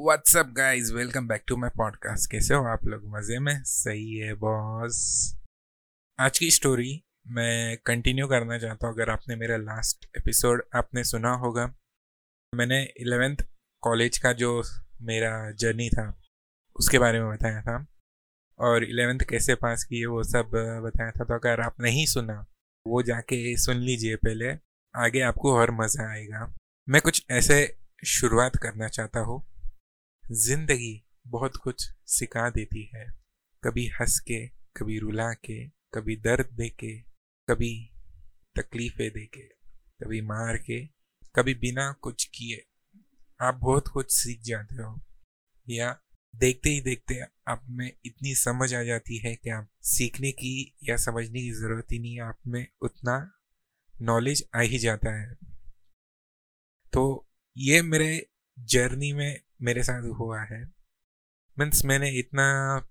What's up guys welcome back to my podcast कैसे हो आप लोग? मज़े में? सही है बॉस आज की स्टोरी मैं कंटिन्यू करना चाहता हूँ। अगर आपने मेरा लास्ट एपिसोड आपने सुना होगा, मैंने इलेवेंथ कॉलेज का जो मेरा जर्नी था, उसके बारे में बताया था। और इलेवेंथ कैसे पास किए, वो सब बताया था। तो अगर आप नहीं सुना, वो जाके सुन लीजिए पहले। आगे आपको और मज़ा आएगा। मैं कुछ ऐसे शुरुआत करना चाहता हूँ। ज़िंदगी बहुत कुछ सिखा देती है। कभी हंस के कभी रुला के कभी दर्द दे के कभी तकलीफें दे के कभी मार के कभी बिना कुछ किए। आप बहुत कुछ सीख जाते हो। या देखते ही देखते आप में इतनी समझ आ जाती है कि आप सीखने की या समझने की ज़रूरत ही नहीं आप में उतना नॉलेज आ ही जाता है। तो ये मेरे जर्नी में मेरे साथ हुआ है। मीन्स मैंने इतना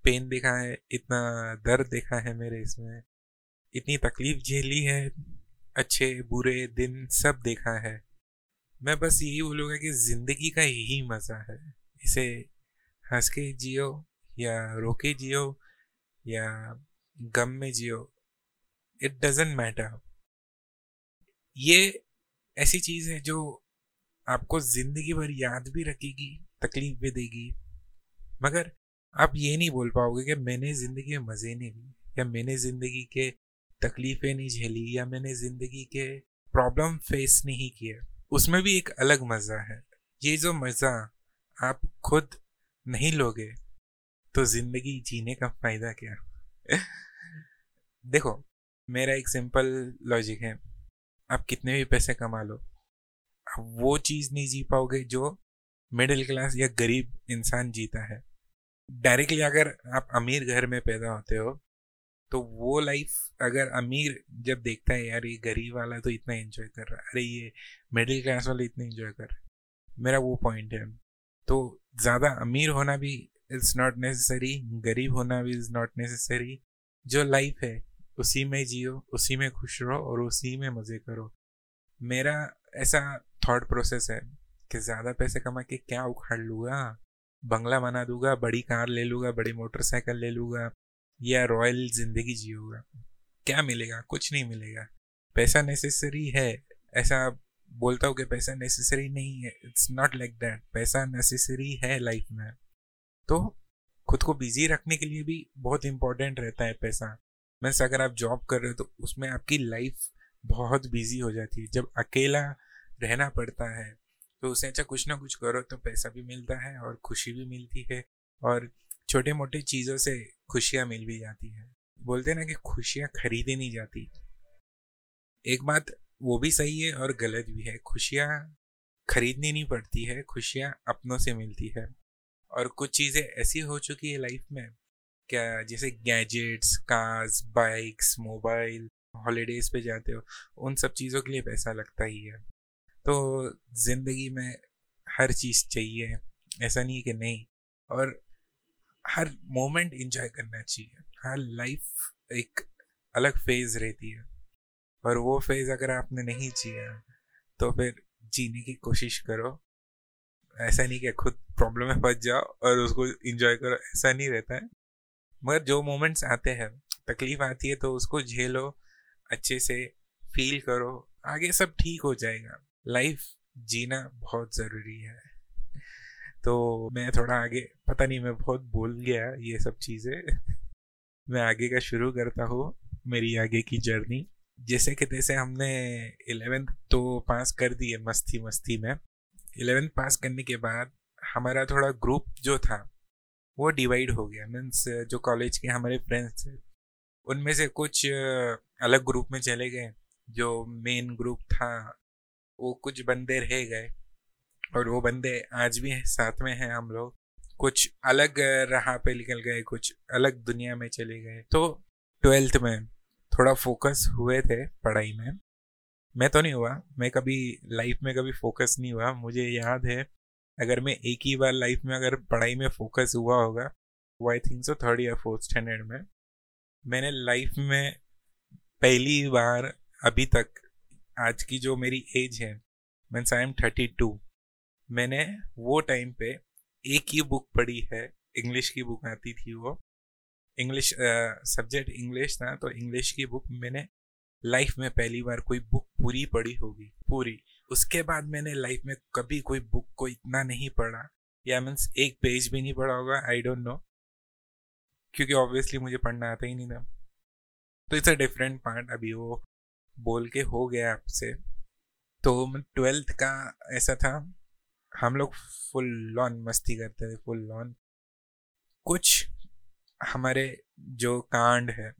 पेन देखा है, इतना दर्द देखा है मेरे इसमें। इतनी तकलीफ़ झेली है, अच्छे, बुरे दिन सब देखा है। मैं बस यही बोलूँगा कि ज़िंदगी का यही मज़ा है। इसे हंस के जियो या रो के जियो या गम में जियो। इट डजेंट मैटर ये ऐसी चीज़ है जो आपको ज़िंदगी भर याद भी रखेगी। तकलीफ़ भी देगी। मगर आप ये नहीं बोल पाओगे कि मैंने ज़िंदगी में मज़े नहीं लिए, या मैंने ज़िंदगी के तकलीफ़ें नहीं झेली, या मैंने ज़िंदगी के प्रॉब्लम फेस नहीं किए। उसमें भी एक अलग मज़ा है। ये जो मज़ा आप खुद नहीं लोगे तो ज़िंदगी जीने का फ़ायदा क्या? देखो, मेरा एक सिंपल लॉजिक है। आप कितने भी पैसे कमा लो, आप वो चीज़ नहीं जी पाओगे जो मिडिल क्लास या गरीब इंसान जीता है। डायरेक्टली अगर आप अमीर घर में पैदा होते हो तो वो लाइफ अगर अमीर जब देखता है, यार, ये गरीब वाला तो इतना एंजॉय कर रहा है। अरे, ये मिडिल क्लास वाले इतना एंजॉय कर रहे मेरा वो पॉइंट है। तो ज़्यादा अमीर होना भी इज़ नॉट नेसेसरी गरीब होना भी इज़ नॉट नेसेसरी जो लाइफ है, उसी में जियो, उसी में खुश रहो और उसी में मज़े करो। मेरा ऐसा थॉट प्रोसेस है। कि ज़्यादा पैसे कमा के क्या उखाड़ लूँगा? बंगला बना दूँगा, बड़ी कार ले लूँगा, बड़ी मोटरसाइकिल ले लूँगा या रॉयल ज़िंदगी जियूँगा। क्या मिलेगा? कुछ नहीं मिलेगा। पैसा नेसेसरी है। ऐसा बोलता हूँ कि पैसा नेसेसरी नहीं है। इट्स नॉट लाइक दैट पैसा नेसेसरी है लाइफ में। तो खुद को बिज़ी रखने के लिए भी बहुत इंपॉर्टेंट रहता है पैसा। मीन्स अगर आप जॉब कर रहे हो तो उसमें आपकी लाइफ बहुत बिज़ी हो जाती है। जब अकेला रहना पड़ता है तो उससे अच्छा कुछ ना कुछ करो तो पैसा भी मिलता है और खुशी भी मिलती है और छोटे मोटे चीज़ों से खुशियाँ मिल भी जाती है। बोलते ना कि खुशियाँ खरीदी नहीं जाती। एक बात वो भी सही है और गलत भी है। खुशियाँ खरीदनी नहीं पड़ती है, खुशियाँ अपनों से मिलती है। और कुछ चीज़ें ऐसी हो चुकी है लाइफ में, क्या जैसे gadgets, cars, bikes, mobile, holidays पे जाते हो, उन सब चीज़ों के लिए पैसा लगता ही है। तो ज़िंदगी में हर चीज़ चाहिए, ऐसा नहीं है कि नहीं। और हर मोमेंट इंजॉय करना चाहिए। हर लाइफ एक अलग फ़ेज़ रहती है। और वो फ़ेज़ अगर आपने नहीं जिया तो फिर जीने की कोशिश करो। ऐसा नहीं कि खुद प्रॉब्लम में फंस जाओ और उसको इंजॉय करो, ऐसा नहीं रहता है। मगर जो मोमेंट्स आते हैं, तकलीफ़ आती है तो उसको झेलो, अच्छे से फील करो, आगे सब ठीक हो जाएगा। लाइफ जीना बहुत ज़रूरी है। तो मैं थोड़ा आगे, पता नहीं, मैं बहुत बोल गया ये सब चीज़ें। मैं आगे का शुरू करता हूँ, मेरी आगे की जर्नी। जैसे कि तैसे हमने इलेवेंथ तो पास कर दिए मस्ती मस्ती में। इलेवेंथ पास करने के बाद हमारा थोड़ा ग्रुप जो था, वो डिवाइड हो गया। मीन्स जो कॉलेज के हमारे फ्रेंड्स थे, उनमें से कुछ अलग ग्रुप में चले गए। जो मेन ग्रुप था वो कुछ बंदे रह गए और वो बंदे आज भी साथ में हैं हम लोग। कुछ अलग राह पे निकल गए, कुछ अलग दुनिया में चले गए। तो ट्वेल्थ में थोड़ा फोकस हुए थे पढ़ाई में। मैं तो नहीं हुआ, मैं कभी लाइफ में कभी फोकस नहीं हुआ। मुझे याद है, अगर मैं एक ही बार लाइफ में अगर पढ़ाई में फोकस हुआ होगा, वो आई थिंक सो थर्ड या फोर्थ स्टैंडर्ड में, मैंने लाइफ में पहली बार अभी तक आज की जो मेरी एज है means I am thirty two मैंने वो टाइम पे एक ही बुक पढ़ी है इंग्लिश की बुक आती थी वो. इंग्लिश सब्जेक्ट इंग्लिश था तो इंग्लिश की बुक मैंने लाइफ में पहली बार कोई बुक पूरी पढ़ी होगी, पूरी. उसके बाद मैंने लाइफ में कभी कोई बुक को इतना नहीं पढ़ा, या मीन्स एक पेज भी नहीं पढ़ा होगा आई डोंट नो क्योंकि ऑब्वियसली मुझे पढ़ना आता ही नहीं था. तो इट्स अ डिफरेंट पार्ट अभी वो बोल के हो गया आपसे। तो ट्वेल्थ का ऐसा था। हम लोग फुल लॉन मस्ती करते थे फुल लॉन कुछ हमारे जो कांड है,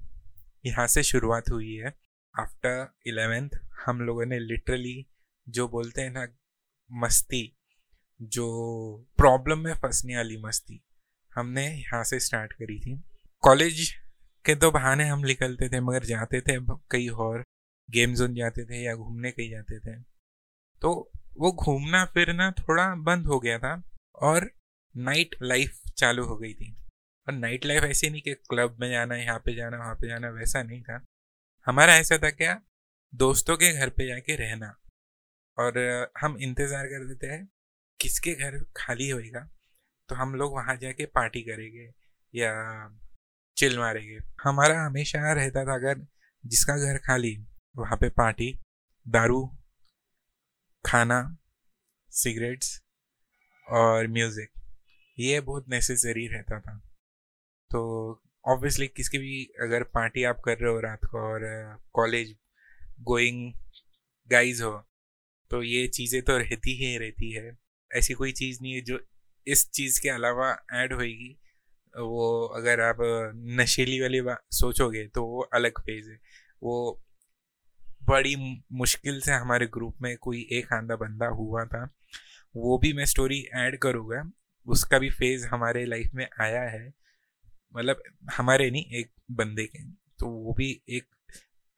यहाँ से शुरुआत हुई है। आफ्टर इलेवेंथ हम लोगों ने लिटरली जो बोलते हैं ना, मस्ती, जो प्रॉब्लम में फंसने वाली मस्ती, हमने यहाँ से स्टार्ट करी थी। कॉलेज के तो बहाने हम निकलते थे, मगर जाते थे कहीं और। गेम जोन जाते थे या घूमने कहीं जाते थे। तो वो घूमना फिरना थोड़ा बंद हो गया था और नाइट लाइफ चालू हो गई थी। और नाइट लाइफ ऐसी नहीं कि क्लब में जाना, यहाँ पे जाना, वहाँ पे जाना, वैसा नहीं था। हमारा ऐसा था क्या, दोस्तों के घर पे जाके रहना और हम इंतज़ार कर देते हैं, किसके घर खाली होएगा तो हम लोग वहाँ जाके पार्टी करेंगे या चिल मारेंगे। हमारा हमेशा रहता था अगर जिसका घर खाली वहाँ पे पार्टी, दारू, खाना, सिगरेट्स और म्यूज़िक। ये बहुत नेसेसरी रहता था। तो ऑब्वियसली किसकी भी अगर पार्टी आप कर रहे हो रात को और कॉलेज गोइंग गाइज़ हो तो ये चीज़ें तो रहती ही रहती है। ऐसी कोई चीज़ नहीं है जो इस चीज़ के अलावा ऐड होएगी। वो अगर आप नशेली वाली बात सोचोगे तो वो अलग फ़ेज़ है। वो बड़ी मुश्किल से हमारे ग्रुप में कोई एक आंधा बंदा हुआ था। वो भी मैं स्टोरी ऐड करूँगा। उसका भी फ़ेज़ हमारे लाइफ में आया है। मतलब हमारे नहीं, एक बंदे के। तो वो भी एक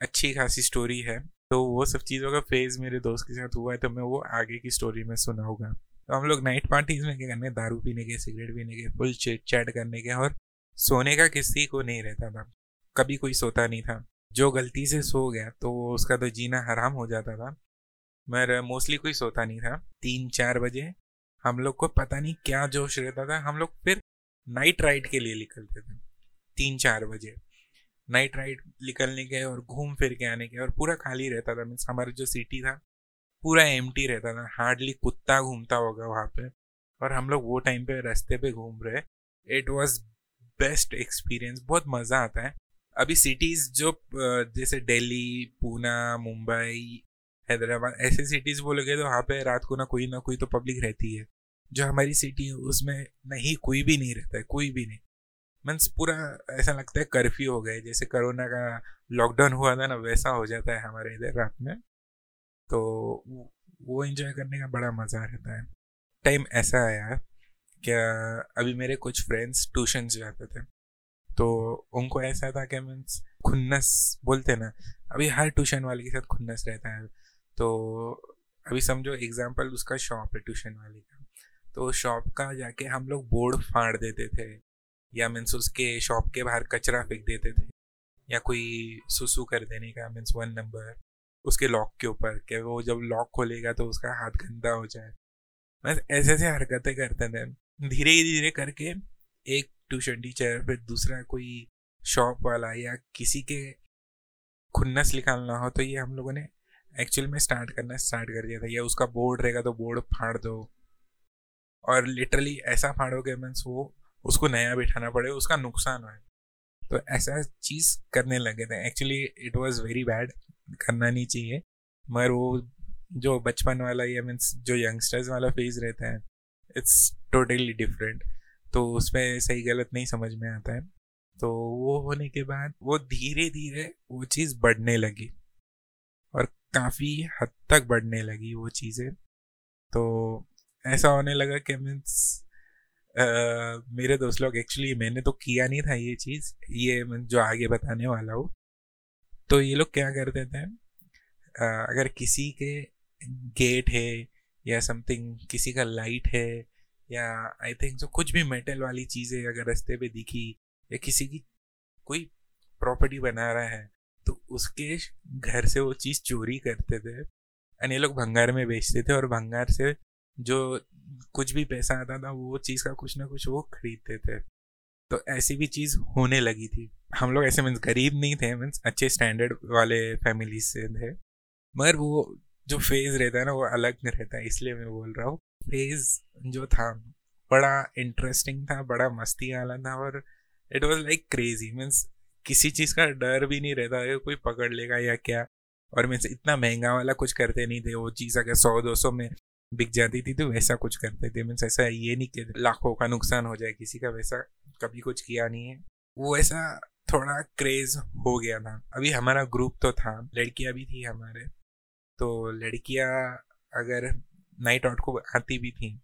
अच्छी खासी स्टोरी है। तो वो सब चीज़ों का फ़ेज़ मेरे दोस्त के साथ हुआ है तो मैं वो आगे की स्टोरी में सुनाऊँगा तो हम लोग नाइट पार्टीज़ में क्या करने, दारू पीने के सिगरेट पीने के फुल चिट चैट करने के, और सोने का किसी को नहीं रहता था। कभी कोई सोता नहीं था। जो गलती से सो गया तो उसका तो जीना हराम हो जाता था। मगर मोस्टली कोई सोता नहीं था। तीन चार बजे हम लोग को पता नहीं क्या जोश रहता था। हम लोग फिर नाइट राइड के लिए निकलते थे। तीन चार बजे नाइट राइड निकलने के और घूम फिर के आने के और पूरा खाली रहता था मीन्स हमारा जो सिटी था, पूरा एम रहता था। हार्डली कुत्ता घूमता होगा वहाँ पे और हम लोग वो टाइम पे रास्ते पे घूम रहे। इट वॉज़ बेस्ट एक्सपीरियंस बहुत मज़ा आता है। अभी सिटीज़ जो जैसे दिल्ली पूना मुंबई, हैदराबाद, ऐसे सिटीज़ बोलोगे तो वहाँ पे रात को ना कोई ना कोई तो पब्लिक रहती है। जो हमारी सिटी है, उसमें नहीं, कोई भी नहीं रहता है, कोई भी नहीं। मीन्स पूरा ऐसा लगता है कर्फ्यू हो गए जैसे कोरोना का लॉकडाउन हुआ था ना, वैसा हो जाता है हमारे इधर रात में। तो वो एंजॉय करने का बड़ा मज़ा रहता है। टाइम ऐसा आया क्या अभी मेरे कुछ फ्रेंड्स ट्यूशन जाते थे। तो उनको ऐसा था कि मीन्स खुन्नस बोलते ना, अभी हर ट्यूशन वाले के साथ खुन्नस रहता है। तो अभी समझो एग्ज़ाम्पल उसका शॉप है ट्यूशन वाले का। तो शॉप का जाके हम लोग बोर्ड फाड़ देते थे, या मीन्स उसके शॉप के बाहर कचरा फेंक देते थे, या कोई सुसु कर देने का मीन्स वन नंबर उसके लॉक के ऊपर, कि वो जब लॉक खोलेगा तो उसका हाथ गंदा हो जाए। बस ऐसे ऐसे हरकतें करते थे। धीरे धीरे करके एक ट्यूशन टीचर, फिर दूसरा कोई शॉप वाला या किसी के खुन्नस निकालना हो तो ये हम लोगों ने एक्चुअल में स्टार्ट करना स्टार्ट कर दिया था। या उसका बोर्ड रहेगा तो बोर्ड फाड़ दो। और लिटरली ऐसा फाड़ोगे मीन्स वो, उसको नया बिठाना पड़े, उसका नुकसान हो। तो ऐसा चीज़ करने लगे थे। Actually it was very bad करना नहीं चाहिए। मगर वो जो बचपन वाला या मीन्स जो यंगस्टर्स वाला फ़ेज़ रहता है इट्स टोटली डिफरेंट तो उसमें सही गलत नहीं समझ में आता है। तो वो होने के बाद वो धीरे धीरे वो चीज़ बढ़ने लगी और काफ़ी हद तक बढ़ने लगी वो चीज़ें। तो ऐसा होने लगा कि मीन्स मेरे दोस्त लोग एक्चुअली मैंने तो किया नहीं था ये चीज़, ये जो आगे बताने वाला हूँ। तो ये लोग क्या करते थे अगर किसी के गेट है या समथिंग किसी का लाइट है या आई थिंक जो कुछ भी मेटल वाली चीज़ें अगर रास्ते पे दिखी, या किसी की कोई प्रॉपर्टी बना रहा है तो उसके घर से वो चीज़ चोरी करते थे। एंड ये लोग भंगार में बेचते थे और भंगार से जो कुछ भी पैसा आता था, वो चीज़ का कुछ ना कुछ वो खरीदते थे। तो ऐसी भी चीज़ होने लगी थी। हम लोग ऐसे मीन्स गरीब नहीं थे मीन्स अच्छे स्टैंडर्ड वाले फैमिली से थे। मगर वो जो फ़ेज़ रहता है ना, वो अलग रहता है, इसलिए मैं बोल रहा हूँ। फ़ेज़ जो था, बड़ा इंटरेस्टिंग था, बड़ा मस्ती वाला था और it was like crazy means किसी चीज़ का डर भी नहीं रहता है कोई पकड़ लेगा या क्या। और मीन्स इतना महँगा वाला कुछ करते नहीं थे, वो चीज़ अगर सौ, दो सौ में बिक जाती थी तो वैसा कुछ करते थे। मीन्स ऐसा ये नहीं कि लाखों का नुकसान हो जाए किसी का, वैसा कभी कुछ किया नहीं है। वो ऐसा थोड़ा क्रेज हो गया था। अभी हमारा ग्रुप तो था, लड़कियाँ भी थी हमारे। तो लड़कियाँ अगर नाइट आउट को आती भी थी।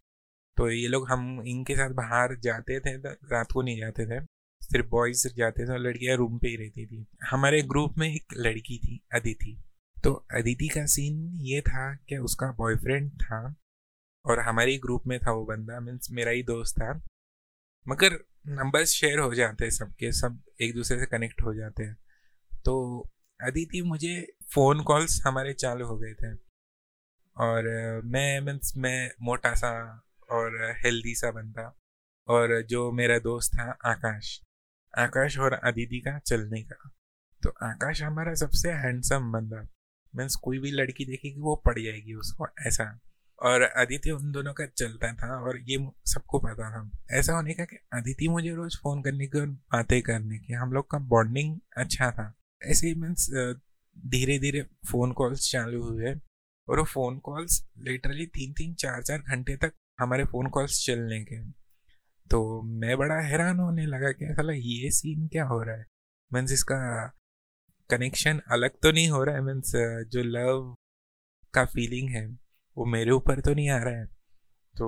तो ये लोग हम इनके साथ बाहर जाते थे तो रात को नहीं जाते थे। सिर्फ़ बॉयज़ जाते थे और लड़कियाँ रूम पे ही रहती थी। हमारे ग्रुप में एक लड़की थी, अदिति। तो अदिति का सीन ये था कि उसका बॉयफ्रेंड था और हमारे ग्रुप में था वो बंदा। मीन्स मेरा ही दोस्त था। मगर नंबर्स शेयर हो जाते हैं सबके, सब एक दूसरे से कनेक्ट हो जाते हैं। तो अदिति मुझे फ़ोन कॉल्स हमारे चालू हो गए थे। और मैं मीन्स मैं मोटा सा और हेल्दी सा बंदा और जो मेरा दोस्त था आकाश आकाश और अदिति का चलने का। तो आकाश हमारा सबसे हैंडसम बंदा। मीन्स कोई भी लड़की देखेगी वो पड़ जाएगी उसको, ऐसा। और अदिति उन दोनों का चलता था और ये सबको पता था। ऐसा होने का कि अदिति मुझे रोज फ़ोन करने की और बातें करने की। हम लोग का बॉन्डिंग अच्छा था। ऐसे ही मीन्स धीरे धीरे फ़ोन कॉल्स चालू हुए। और वो फ़ोन कॉल्स लिटरली तीन तीन चार चार घंटे तक हमारे फ़ोन कॉल्स चलने के। तो मैं बड़ा हैरान होने लगा कि साला ये सीन क्या हो रहा है? मीन्स इसका कनेक्शन अलग तो नहीं हो रहा है मीन्स जो लव का फीलिंग है वो मेरे ऊपर तो नहीं आ रहा है। तो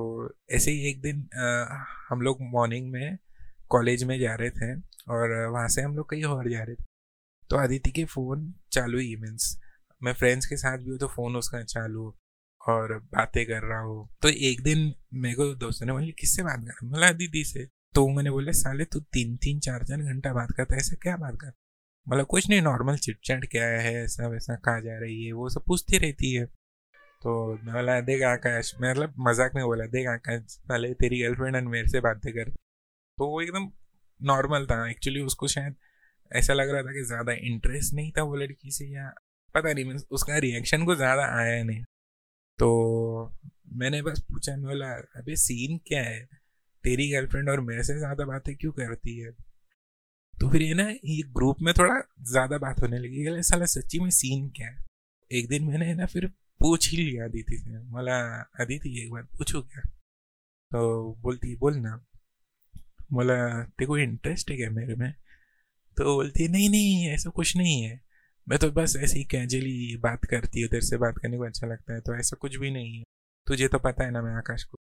ऐसे ही एक दिन आ, हम लोग मॉर्निंग में कॉलेज में जा रहे थे और वहाँ से हम लोग कहीं और जा रहे थे। तो अदिति के फ़ोन चालू ही मीन्स मैं फ्रेंड्स के साथ भी हूँ तो फ़ोन उसका चालू और बातें कर रहा हूँ। तो एक दिन मेरे को दोस्तों ने बोले, किससे बात कर बोला, दीदी से। तो मैंने बोले, साले, तू तीन तीन, चार चार घंटा बात करता है, ऐसा क्या बात कर मतलब कुछ नहीं नॉर्मल चिटचैट क्या है, ऐसा वैसा कहा जा रही है, वो सब पूछती रहती है। तो मैं बोला, देख आकाश। मैं मतलब मज़ाक में बोला, देख आकाश पहले तेरी गर्लफ्रेंड एंड मेरे से बातें कर। तो वो एकदम नॉर्मल था एक्चुअली उसको शायद ऐसा लग रहा था कि ज़्यादा इंटरेस्ट नहीं था वो लड़की से या पता नहीं मीन उसका रिएक्शन को ज़्यादा आया नहीं। तो मैंने बस पूछा, मैं बोला, अबे सीन क्या है? तेरी गर्लफ्रेंड और मेरे से ज़्यादा बातें क्यों करती है? तो फिर ये ना, ये ग्रुप में थोड़ा ज़्यादा बात होने लगी साला, सच्ची में सीन क्या है? एक दिन मैंने ना फिर पूछ ही लिया अदिति से। मला अदिति, एक बार पूछो क्या? तो बोलती, बोल ना। बोला, तेरे को इंटरेस्ट है क्या मेरे में? तो बोलती, नहीं नहीं, ऐसा कुछ नहीं है। मैं तो बस ऐसे ही कैजुअली बात करती हूँ, तेरे से बात करने को अच्छा लगता है तो ऐसा कुछ भी नहीं है। तुझे तो पता है ना मैं आकाश को।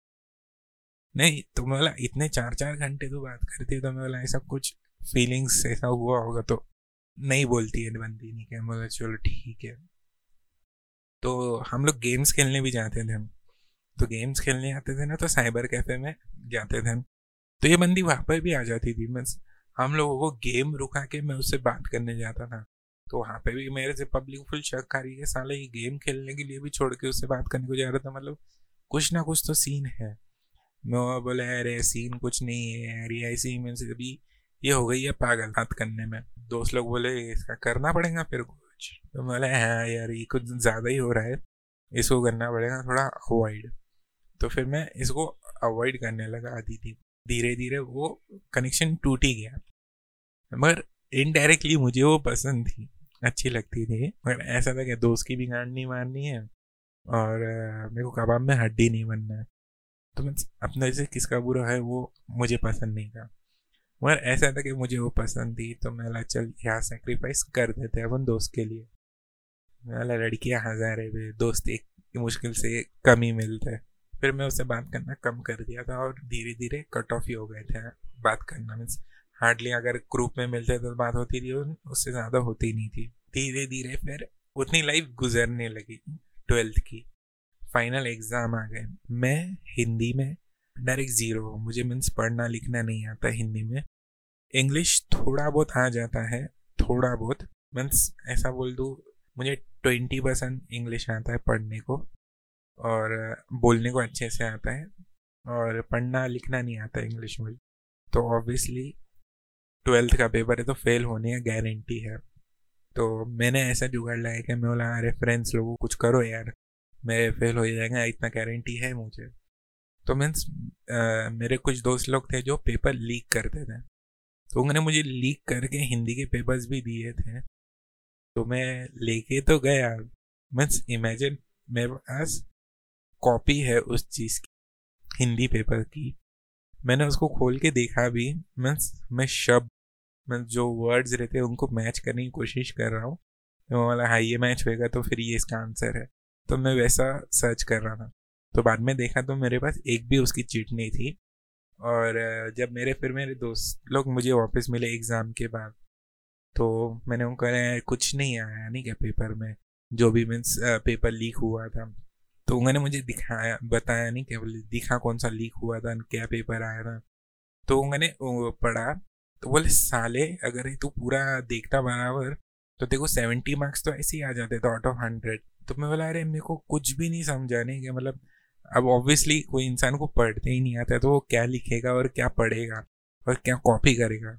नहीं तो बोला, इतने चार चार घंटे तो बात करती है तो मैं बोला, ऐसा कुछ फीलिंग्स ऐसा हुआ होगा तो नहीं बोलती है बंदी, नहीं क्या? बोला, चलो ठीक है। तो हम लोग गेम्स खेलने भी जाते थे हम। तो गेम्स खेलने आते थे ना तो साइबर कैफ़े में जाते थे हम। तो ये बंदी वहाँ पर भी आ जाती थी मीन्स हम लोगों को गेम रुका के मैं उससे बात करने जाता था। तो वहाँ पे भी मेरे से पब्लिक फुल शक आ रही है, साले ये गेम खेलने के लिए भी छोड़ के उससे बात करने को जा रहा था मतलब कुछ ना कुछ तो सीन है। मैं बोले, अरे सीन कुछ नहीं है अरे ऐसी मीन्स अभी ये हो गई है पागल बात करने में। दोस्त लोग बोले, इसका करना पड़ेगा फिर कुछ? तो बोले हाँ यार, ये कुछ ज़्यादा ही हो रहा है, इसको करना पड़ेगा थोड़ा अवॉइड तो फिर मैं इसको अवॉइड करने लगा थी धीरे धीरे वो कनेक्शन टूट ही गया। मगर इनडायरेक्टली मुझे वो पसंद थी। अच्छी लगती थी। मगर ऐसा था कि दोस्त की भी गांड नहीं मारनी है और मेरे को कबाब में हड्डी नहीं बनना है। तो मैं अपने से किसका बुरा है वो मुझे पसंद नहीं था। मगर ऐसा था कि मुझे वो पसंद थी तो मैं ला चल यहाँ सेक्रीफाइस कर देते अपन दोस्त के लिए। मैं लड़कियाँ हज़ार है दोस्त एक मुश्किल से कम ही मिलते फिर मैं उससे बात करना कम कर दिया था और धीरे धीरे कट ऑफ़ ही हो गए थे, बात करना मीन्स हार्डली अगर ग्रुप में मिलते तो बात होती थी उससे ज़्यादा होती नहीं थी। धीरे धीरे फिर उतनी लाइफ गुजरने लगी ट्वेल्थ की। फाइनल एग्ज़ाम आ गए। मैं हिंदी में डायरेक्ट ज़ीरो हूँ। मुझे मीन्स पढ़ना लिखना नहीं आता हिंदी में। इंग्लिश थोड़ा बहुत आ जाता है, थोड़ा बहुत। मीन्स ऐसा बोल दूँ, मुझे ट्वेंटी परसेंट इंग्लिश आता है पढ़ने को और बोलने को अच्छे से आता है और पढ़ना लिखना नहीं आता इंग्लिश में। तो ऑब्वियसली ट्वेल्थ का पेपर है तो फेल होने का गारंटी है। तो मैंने ऐसा जुगाड़ लाया कि मैं बोला, अरे फ्रेंड्स लोगों कुछ करो यार, मैं फेल हो जाएगा, इतना गारंटी है मुझे। तो मीन्स मेरे कुछ दोस्त लोग थे जो पेपर लीक करते थे तो उन्होंने मुझे लीक करके हिंदी के पेपर्स भी दिए थे। तो मैं लेके तो गया। मीन्स इमेजिन मेरे पास कॉपी है उस चीज़ की, हिंदी पेपर की। मैंने उसको खोल के देखा भी मीन्स मैं शब्द मैं जो वर्ड्स रहते हैं, उनको मैच करने की कोशिश कर रहा हूँ। तो वाला हाँ ये मैच होएगा तो फिर ये इसका आंसर है। तो मैं वैसा सर्च कर रहा था। तो बाद में देखा तो मेरे पास एक भी उसकी चीट नहीं थी। और जब मेरे, फिर मेरे दोस्त लोग मुझे वापस मिले एग्ज़ाम के बाद तो मैंने उनको कहा कुछ नहीं आया, नहीं क्या पेपर में? जो भी मीन्स पेपर लीक हुआ था। तो उन्होंने मुझे दिखाया, बताया, नहीं, क्या दिखा कौन सा लीक हुआ था, क्या पेपर आया था? तो उन्होंने पढ़ा तो बोले, साले, अगर तू पूरा देखता बराबर तो देखो सेवेंटी मार्क्स तो ऐसे ही आ जाते थे आउट ऑफ़ हंड्रेड तो मैं बोला, अरे, मेरे को कुछ भी नहीं समझा, नहीं कि मतलब अब ऑब्वियसली कोई इंसान को पढ़ते ही नहीं आता तो वो क्या लिखेगा और क्या पढ़ेगा और क्या कॉपी करेगा?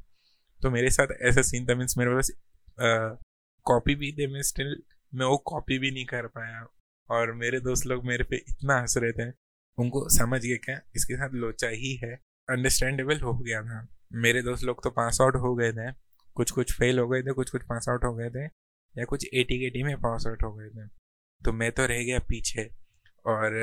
तो मेरे साथ ऐसा सीन था मीन्स मेरे पास कॉपी भी थे, मैं स्टिल मैं वो कॉपी भी नहीं कर पाया। और मेरे दोस्त लोग मेरे पे इतना हंस रहे थे, उनको समझ गए क्या, इसके साथ लोचा ही है। अंडरस्टैंडेबल हो गया था। मेरे दोस्त लोग तो पास आउट हो गए थे। कुछ कुछ फेल हो गए थे कुछ कुछ पास आउट हो गए थे, या कुछ एटी के टी में पास आउट हो गए थे। तो मैं तो रह गया पीछे और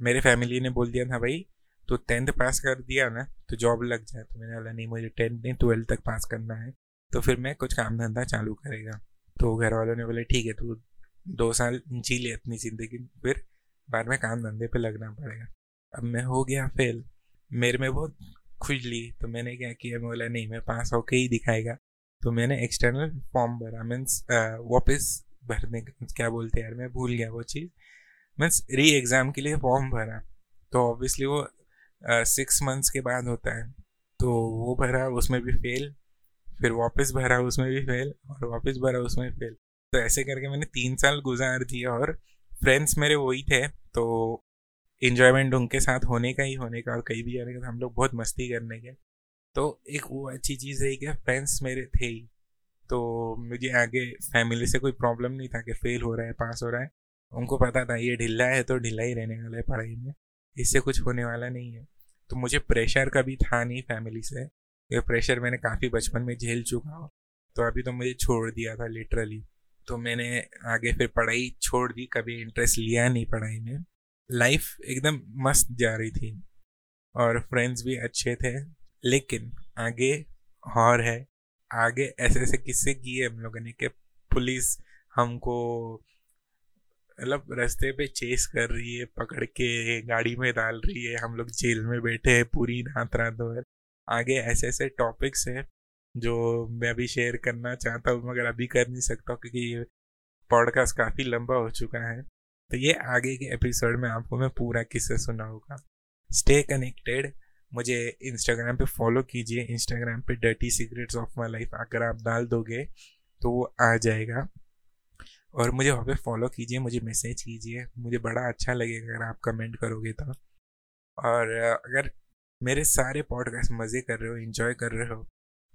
मेरे फैमिली ने बोल दिया था, भाई तो टेंथ पास कर दिया ना तो जॉब लग जाए। तो मैंने बोला, नहीं, मुझे टेंथ नहीं ट्वेल्थ तक पास करना है। तो फिर मैं कुछ काम धंधा चालू करेगा। तो घर वालों ने बोले, ठीक है, तू दो साल जी ले अपनी ज़िंदगी, फिर बाद में काम धंधे पे लगना पड़ेगा। अब मैं हो गया फेल मेरे में बहुत खुजली तो मैंने क्या किया? मैं बोला, नहीं मैं पास होके ही दिखाएगा। तो मैंने एक्सटर्नल फॉर्म भरा। मीन्स वापस भरने क्या बोलते यार, मैं भूल गया वो चीज़। मीन्स री एग्ज़ाम के लिए फॉर्म भरा। तो ऑब्वियसली वो सिक्स मंथ्स के बाद होता है। तो वो भरा, उसमें भी फेल फिर वापस भरा, उसमें भी फेल और वापस भरा, उसमें फेल तो ऐसे करके मैंने तीन साल गुजार दिए और फ्रेंड्स मेरे वही थे। तो इन्जॉयमेंट उनके साथ होने का ही होने का और कहीं भी जाने का हम लोग बहुत मस्ती करने के तो एक वो अच्छी चीज़ है कि फ्रेंड्स मेरे थे ही तो मुझे आगे फैमिली से कोई प्रॉब्लम नहीं था कि फेल हो रहा है पास हो रहा है। उनको पता था, ये ढिल्ला है तो ढिल्ला ही रहने वाला है पढ़ाई में, इससे कुछ होने वाला नहीं है। तो मुझे प्रेशर कभी था नहीं फैमिली से, ये प्रेशर मैंने काफ़ी बचपन में झेल चुका हूँ। तो अभी तो मुझे छोड़ दिया था लिटरली तो मैंने आगे फिर पढ़ाई छोड़ दी, कभी इंटरेस्ट लिया नहीं पढ़ाई में। लाइफ एकदम मस्त जा रही थी। और फ्रेंड्स भी अच्छे थे, लेकिन आगे और है। आगे ऐसे ऐसे किस्से किए हम लोगों ने कि पुलिस हमको मतलब रास्ते पे चेस कर रही है, पकड़ के गाड़ी में डाल रही है। हम लोग जेल में बैठे हैं पूरी रात रात भर। आगे ऐसे ऐसे टॉपिक्स हैं जो मैं अभी शेयर करना चाहता हूँ, मगर अभी कर नहीं सकता क्योंकि ये पॉडकास्ट काफ़ी लंबा हो चुका है। तो ये आगे के एपिसोड में आपको मैं पूरा किस्सा सुनाऊँगा। स्टे कनेक्टेड मुझे इंस्टाग्राम पे फॉलो कीजिए। इंस्टाग्राम पे dirty secrets of my life अगर आप डाल दोगे तो वो आ जाएगा। और मुझे वहाँ पे फॉलो कीजिए, मुझे मैसेज कीजिए। मुझे बड़ा अच्छा लगेगा अगर आप कमेंट करोगे तो। और अगर मेरे सारे पॉडकास्ट मज़े कर रहे हो इन्जॉय कर रहे हो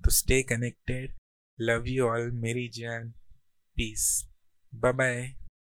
तो stay connected love you all मेरी जान। Piece bye bye